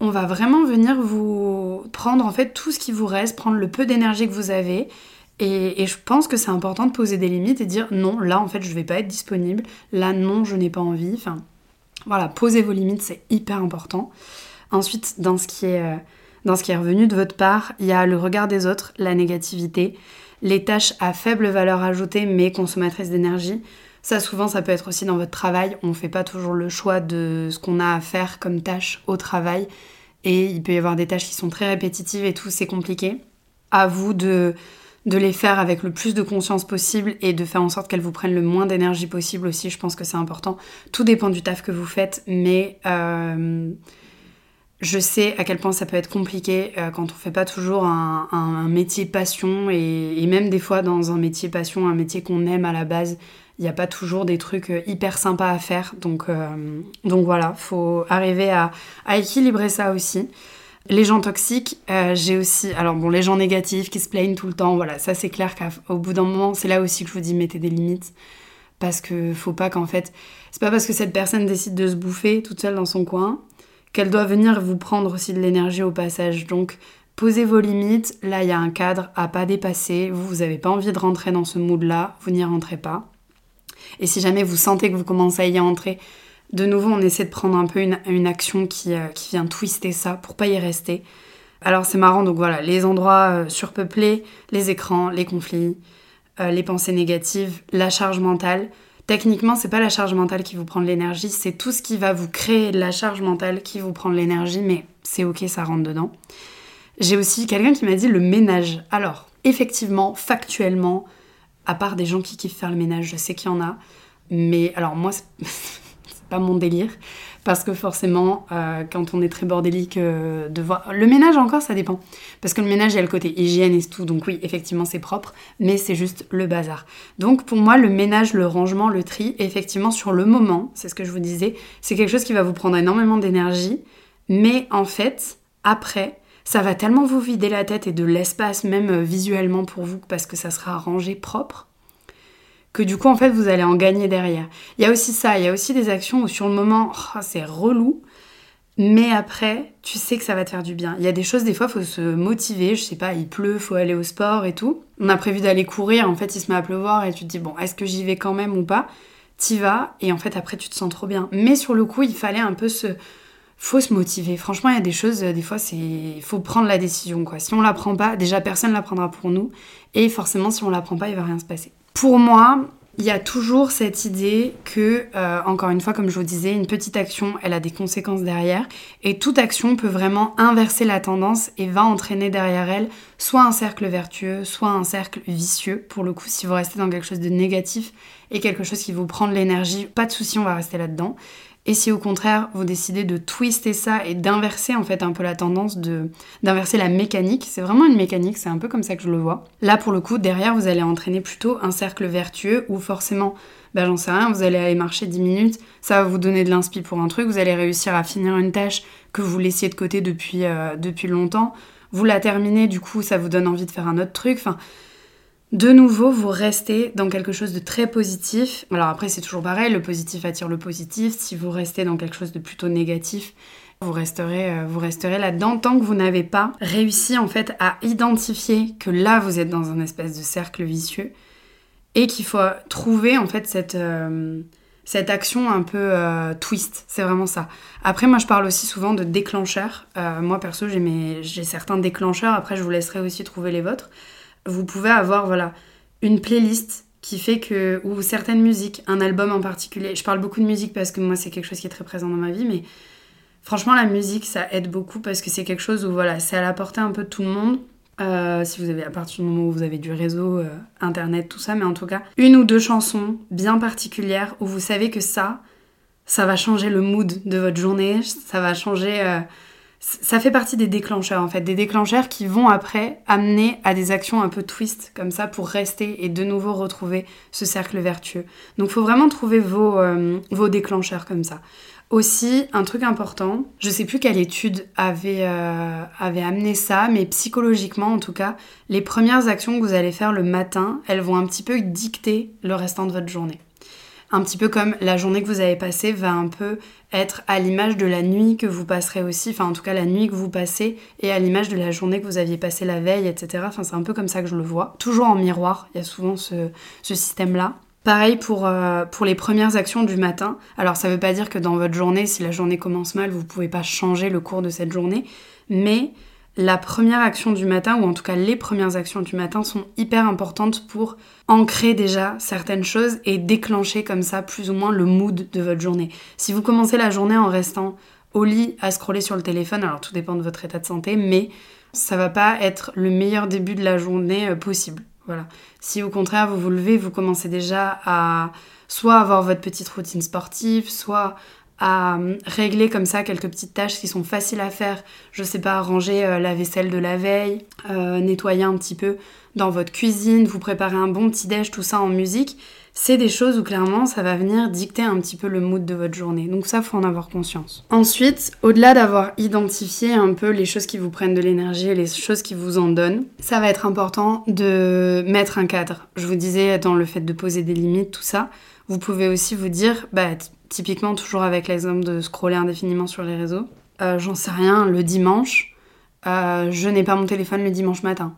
on va vraiment venir vous prendre en fait tout ce qui vous reste, prendre le peu d'énergie que vous avez. Et, je pense que c'est important de poser des limites et dire non, là en fait je vais pas être disponible, là non, je n'ai pas envie. Voilà, poser vos limites, c'est hyper important. Ensuite, dans ce qui est, euh, dans ce qui est revenu de votre part, il y a le regard des autres, la négativité, les tâches à faible valeur ajoutée mais consommatrices d'énergie. Ça, souvent, ça peut être aussi dans votre travail. On ne fait pas toujours le choix de ce qu'on a à faire comme tâche au travail. Et il peut y avoir des tâches qui sont très répétitives et tout, c'est compliqué. À vous de, de les faire avec le plus de conscience possible et de faire en sorte qu'elles vous prennent le moins d'énergie possible aussi. Je pense que c'est important. Tout dépend du taf que vous faites, mais euh, je sais à quel point ça peut être compliqué euh, quand on fait pas toujours un, métier passion et, même des fois dans un métier passion, un métier qu'on aime à la base, il n'y a pas toujours des trucs euh, hyper sympas à faire. Donc, euh, donc voilà, faut arriver à, équilibrer ça aussi. Les gens toxiques, euh, j'ai aussi. Alors bon, les gens négatifs qui se plaignent tout le temps, voilà, ça c'est clair qu'au bout d'un moment, c'est là aussi que je vous dis mettez des limites. Parce que faut pas qu'en fait. C'est pas parce que cette personne décide de se bouffer toute seule dans son coin qu'elle doit venir vous prendre aussi de l'énergie au passage. Donc posez vos limites. Là, il y a un cadre à pas dépasser. Vous, vous n'avez pas envie de rentrer dans ce mood-là, vous n'y rentrez pas. Et si jamais vous sentez que vous commencez à y entrer, de nouveau, on essaie de prendre un peu une, action qui, euh, qui, vient twister ça pour pas y rester. Alors c'est marrant, donc voilà, les endroits euh, surpeuplés, les écrans, les conflits, euh, les pensées négatives, la charge mentale. Techniquement, c'est pas la charge mentale qui vous prend de l'énergie, c'est tout ce qui va vous créer de la charge mentale qui vous prend de l'énergie, mais c'est ok, ça rentre dedans. J'ai aussi quelqu'un qui m'a dit le ménage. Alors, effectivement, factuellement, à part des gens qui kiffent faire le ménage, je sais qu'il y en a. Mais alors moi, c'est pas mon délire. Parce que forcément, euh, quand on est très bordélique, euh, de voir... Le ménage encore, ça dépend. Parce que le ménage, il y a le côté hygiène et tout. Donc oui, effectivement, c'est propre. Mais c'est juste le bazar. Donc pour moi, le ménage, le rangement, le tri, effectivement, sur le moment, c'est ce que je vous disais, c'est quelque chose qui va vous prendre énormément d'énergie. Mais en fait, après, ça va tellement vous vider la tête et de l'espace même euh, visuellement pour vous parce que ça sera rangé propre que du coup en fait vous allez en gagner derrière. Il y a aussi ça, il y a aussi des actions où sur le moment oh, c'est relou Mais après, tu sais que ça va te faire du bien. Il y a des choses, des fois, faut se motiver. Je sais pas, il pleut, faut aller au sport et tout. On a prévu d'aller courir, en fait, il se met à pleuvoir et tu te dis, bon, est-ce que j'y vais quand même ou pas? T'y vas et en fait, après, tu te sens trop bien. Mais sur le coup, il fallait un peu se. Faut se motiver. Franchement, il y a des choses, des fois, c'est. faut prendre la décision. Si on la prend pas, déjà, personne la prendra pour nous. Et forcément, si on la prend pas, il va rien se passer. Pour moi, il y a toujours cette idée que, euh, encore une fois, comme je vous disais, une petite action, elle a des conséquences derrière. Et toute action peut vraiment inverser la tendance et va entraîner derrière elle soit un cercle vertueux, soit un cercle vicieux. Pour le coup, si vous restez dans quelque chose de négatif et quelque chose qui vous prend de l'énergie, pas de souci, on va rester là-dedans. Et si au contraire vous décidez de twister ça et d'inverser en fait un peu la tendance d'inverser la mécanique, c'est vraiment une mécanique, c'est un peu comme ça que je le vois. Là pour le coup, derrière vous allez entraîner plutôt un cercle vertueux où forcément, ben j'en sais rien, vous allez aller marcher 10 minutes, ça va vous donner de l'inspi pour un truc, vous allez réussir à finir une tâche que vous laissiez de côté depuis, euh, depuis longtemps, vous la terminez, du coup ça vous donne envie de faire un autre truc, enfin de nouveau, vous restez dans quelque chose de très positif. Alors après, c'est toujours pareil, le positif attire le positif. Si vous restez dans quelque chose de plutôt négatif, vous resterez, euh, vous resterez là-dedans tant que vous n'avez pas réussi en fait à identifier que là, vous êtes dans un espèce de cercle vicieux et qu'il faut trouver en fait cette... Euh, cette action un peu euh, twist, c'est vraiment ça. Après, moi, je parle aussi souvent de déclencheurs. moi, perso, j'ai certains déclencheurs. Après, je vous laisserai aussi trouver les vôtres vous pouvez avoir voilà une playlist qui fait que ou certaines musiques, un album en particulier. Je parle beaucoup de musique parce que moi c'est quelque chose qui est très présent dans ma vie, mais franchement la musique ça aide beaucoup parce que c'est quelque chose où voilà c'est à la portée un peu de tout le monde. Euh, si vous avez à partir du moment où vous avez du réseau, euh, internet, tout ça, mais en tout cas une ou deux chansons bien particulières où vous savez que ça, ça va changer le mood de votre journée, ça va changer euh, ça fait partie des déclencheurs en fait, des déclencheurs qui vont après amener à des actions un peu twist comme ça pour rester et de nouveau retrouver ce cercle vertueux. Donc faut vraiment trouver vos, euh, vos déclencheurs comme ça. Aussi, un truc important, je sais plus quelle étude avait, euh, avait amené ça, mais psychologiquement en tout cas, les premières actions que vous allez faire le matin, elles vont un petit peu dicter le restant de votre journée un petit peu comme la journée que vous avez passée va un peu être à l'image de la nuit que vous passerez aussi, enfin en tout cas la nuit que vous passez et à l'image de la journée que vous aviez passée la veille, etc. Enfin c'est un peu comme ça que je le vois. Toujours en miroir, il y a souvent ce, système-là. Pareil pour, euh, pour les premières actions du matin. Alors ça veut pas dire que dans votre journée, si la journée commence mal, vous pouvez pas changer le cours de cette journée, mais la première action du matin, ou en tout cas les premières actions du matin, sont hyper importantes pour ancrer déjà certaines choses et déclencher comme ça plus ou moins le mood de votre journée. Si vous commencez la journée en restant au lit à scroller sur le téléphone, alors tout dépend de votre état de santé, mais ça va pas être le meilleur début de la journée euh, possible. Voilà. Si au contraire vous vous levez, vous commencez déjà à soit avoir votre petite routine sportive, soit à euh, régler comme ça quelques petites tâches qui sont faciles à faire. Je sais pas, ranger euh, la vaisselle de la veille, euh, nettoyer un petit peu dans votre cuisine, vous préparer un bon petit déj, tout ça en musique. C'est des choses où clairement ça va venir dicter un petit peu le mood de votre journée. Donc ça, faut en avoir conscience. Ensuite, au-delà d'avoir identifié un peu les choses qui vous prennent de l'énergie et les choses qui vous en donnent, ça va être important de mettre un cadre. Je vous disais dans le fait de poser des limites, tout ça. Vous pouvez aussi vous dire, bah Typiquement, toujours avec l'exemple de scroller indéfiniment sur les réseaux. Euh, j'en sais rien, le dimanche, euh, je n'ai pas mon téléphone le dimanche matin.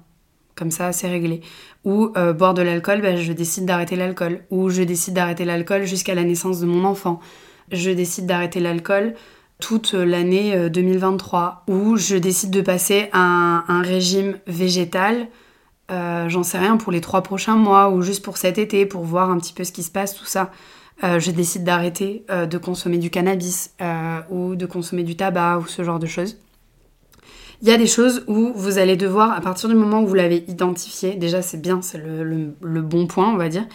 Comme ça, c'est réglé. Ou euh, boire de l'alcool, bah, je décide d'arrêter l'alcool. Ou je décide d'arrêter l'alcool jusqu'à la naissance de mon enfant. Je décide d'arrêter l'alcool toute l'année 2023. Ou je décide de passer à un, régime végétal j'en sais rien pour les trois prochains mois ou juste pour cet été pour voir un petit peu ce qui se passe, tout ça. Euh, je décide d'arrêter euh, de consommer du cannabis euh, ou de consommer du tabac ou ce genre de choses. Il y a des choses où vous allez devoir, à partir du moment où vous l'avez identifié, déjà c'est bien, c'est le, bon point, on va dire,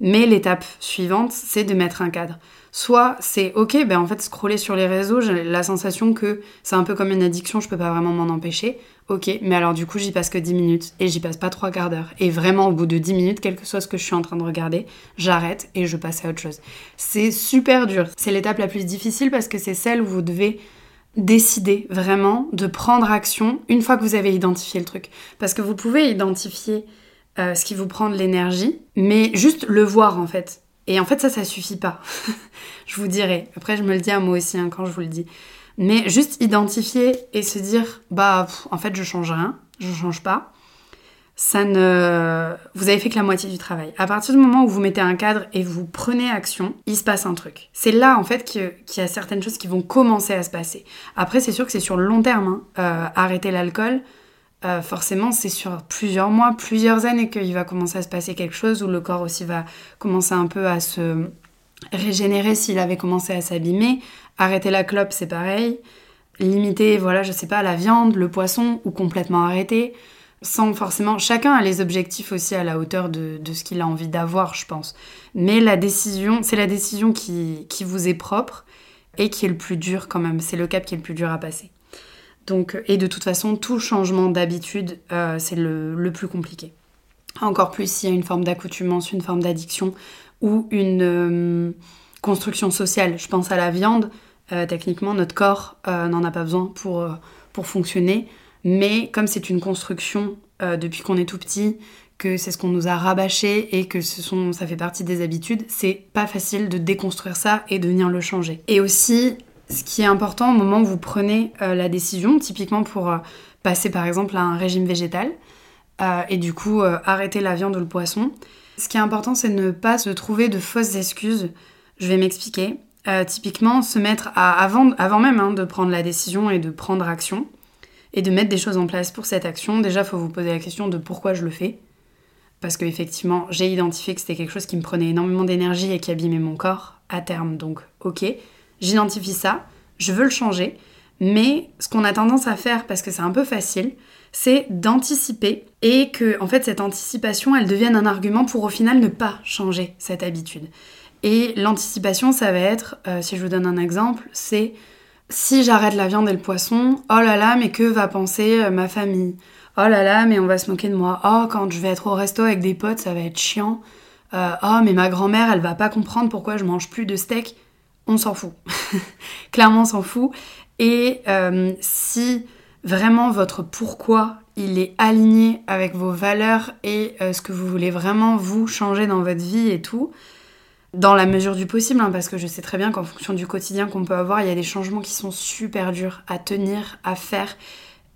mais l'étape suivante, c'est de mettre un cadre. Soit c'est ok, ben en fait, scroller sur les réseaux, j'ai la sensation que c'est un peu comme une addiction, je peux pas vraiment m'en empêcher. Ok, mais alors du coup, j'y passe que 10 minutes et j'y passe pas 3 quarts d'heure. Et vraiment, au bout de 10 minutes, quel que soit ce que je suis en train de regarder, j'arrête et je passe à autre chose. C'est super dur. C'est l'étape la plus difficile parce que c'est celle où vous devez décider vraiment de prendre action une fois que vous avez identifié le truc. Parce que vous pouvez identifier euh, ce qui vous prend de l'énergie, mais juste le voir en fait. Et en fait, ça, ça suffit pas. je vous dirai. Après, je me le dis à moi aussi hein, quand je vous le dis. Mais juste identifier et se dire, bah, en fait, je change rien, je change pas ça ne. Vous avez fait que la moitié du travail. À partir du moment où vous mettez un cadre et vous prenez action, il se passe un truc. C'est là, en fait, qu'il y a certaines choses qui vont commencer à se passer. Après, c'est sûr que c'est sur le long terme. Hein. Euh, arrêter l'alcool, euh, forcément, c'est sur plusieurs mois, plusieurs années qu'il va commencer à se passer quelque chose, où le corps aussi va commencer un peu à se régénérer s'il avait commencé à s'abîmer. Arrêter la clope, c'est pareil. Limiter, voilà, je sais pas, la viande, le poisson, ou complètement arrêter sans forcément. Chacun a les objectifs aussi à la hauteur de, ce qu'il a envie d'avoir, je pense. Mais la décision, c'est la décision qui, vous est propre et qui est le plus dur quand même. C'est le cap qui est le plus dur à passer. Donc, et de toute façon, tout changement d'habitude, euh, c'est le, plus compliqué. Encore plus s'il y a une forme d'accoutumance, une forme d'addiction ou une euh, construction sociale. Je pense à la viande. Euh, techniquement, notre corps n'en a pas besoin pour, fonctionner. Mais comme c'est une construction euh, depuis qu'on est tout petit, que c'est ce qu'on nous a rabâché et que ça fait partie des habitudes, c'est pas facile de déconstruire ça et de venir le changer. Et aussi, ce qui est important au moment où vous prenez euh, la décision, typiquement pour euh, passer par exemple à un régime végétal, et du coup arrêter la viande ou le poisson, ce qui est important c'est de ne pas se trouver de fausses excuses. Je vais m'expliquer. typiquement, se mettre à, avant, avant même hein, de prendre la décision et de prendre action, et de mettre des choses en place pour cette action. Déjà, faut vous poser la question de pourquoi je le fais. Parce qu'effectivement, j'ai identifié que c'était quelque chose qui me prenait énormément d'énergie et qui abîmait mon corps à terme. Donc, ok, j'identifie ça, je veux le changer. Mais ce qu'on a tendance à faire, parce que c'est un peu facile, c'est d'anticiper et que, en fait, cette anticipation, elle devienne un argument pour au final ne pas changer cette habitude. Et l'anticipation, ça va être, euh, si je vous donne un exemple, c'est si j'arrête la viande et le poisson, oh là là, mais que va penser euh, ma famille? Oh là là, mais on va se moquer de moi. Oh, quand je vais être au resto avec des potes, ça va être chiant. Euh, oh, mais ma grand-mère, elle va pas comprendre pourquoi je mange plus de steak. On s'en fout. Clairement, on s'en fout. Et euh, si vraiment votre pourquoi il est aligné avec vos valeurs et ce que vous voulez vraiment vous changer dans votre vie et tout, dans la mesure du possible, hein, parce que je sais très bien qu'en fonction du quotidien qu'on peut avoir, il y a des changements qui sont super durs à tenir, à faire.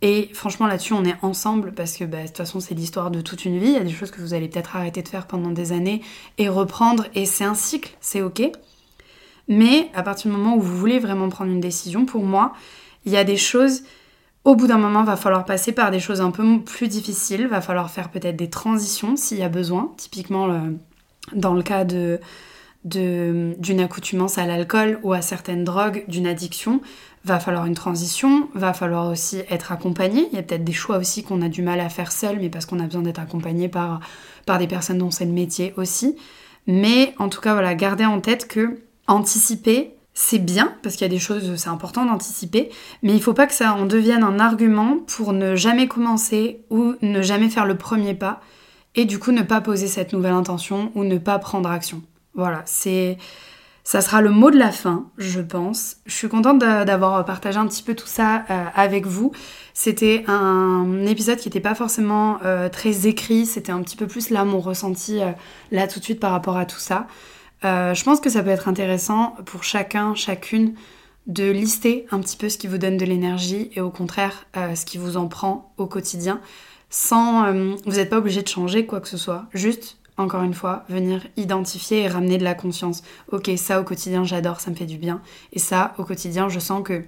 Et franchement, là-dessus, on est ensemble parce que bah, de toute façon, c'est l'histoire de toute une vie. Il y a des choses que vous allez peut-être arrêter de faire pendant des années et reprendre. Et c'est un cycle, c'est ok. Mais à partir du moment où vous voulez vraiment prendre une décision, pour moi, il y a des choses. Au bout d'un moment, va falloir passer par des choses un peu plus difficiles. Va falloir faire peut-être des transitions s'il y a besoin. Typiquement, dans le cas de d'une accoutumance à l'alcool ou à certaines drogues, d'une addiction, va falloir une transition, va falloir aussi être accompagné. Il y a peut-être des choix aussi qu'on a du mal à faire seul, mais parce qu'on a besoin d'être accompagné par, par des personnes dont c'est le métier aussi. Mais en tout cas, voilà, gardez en tête que anticiper, c'est bien, parce qu'il y a des choses, c'est important d'anticiper, mais il faut pas que ça en devienne un argument pour ne jamais commencer ou ne jamais faire le premier pas, et du coup ne pas poser cette nouvelle intention ou ne pas prendre action. Voilà, c'est ça sera le mot de la fin, je pense. Je suis contente d'avoir partagé un petit peu tout ça euh, avec vous. C'était un épisode qui n'était pas forcément euh, très écrit, c'était un petit peu plus là mon ressenti euh, là tout de suite par rapport à tout ça. Je pense que ça peut être intéressant pour chacun, chacune de lister un petit peu ce qui vous donne de l'énergie et au contraire ce qui vous en prend au quotidien sans vous n'êtes pas obligé de changer quoi que ce soit juste encore une fois, venir identifier et ramener de la conscience. Ok, ça au quotidien, j'adore, ça me fait du bien. Et ça, au quotidien, je sens que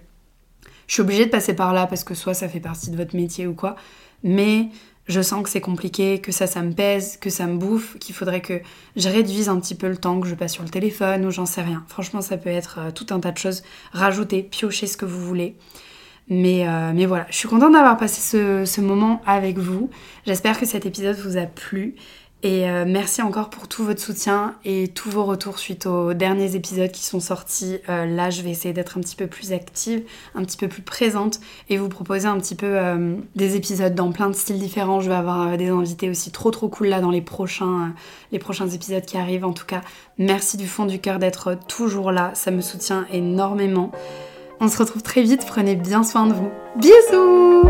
je suis obligée de passer par là parce que soit ça fait partie de votre métier ou quoi, mais je sens que c'est compliqué, que ça, ça me pèse, que ça me bouffe, qu'il faudrait que je réduise un petit peu le temps que je passe sur le téléphone ou j'en sais rien. Franchement, ça peut être euh, tout un tas de choses. Rajouter, piocher ce que vous voulez. Mais, euh, mais voilà, je suis contente d'avoir passé ce moment avec vous. J'espère que cet épisode vous a plu. Et euh, merci encore pour tout votre soutien et tous vos retours suite aux derniers épisodes qui sont sortis. Euh, là, je vais essayer d'être un petit peu plus active, un petit peu plus présente et vous proposer un petit peu euh, des épisodes dans plein de styles différents. Je vais avoir des invités aussi trop trop cool là dans les prochains, les prochains épisodes qui arrivent. En tout cas, merci du fond du cœur d'être toujours là. Ça me soutient énormément. On se retrouve très vite. Prenez bien soin de vous. Bisous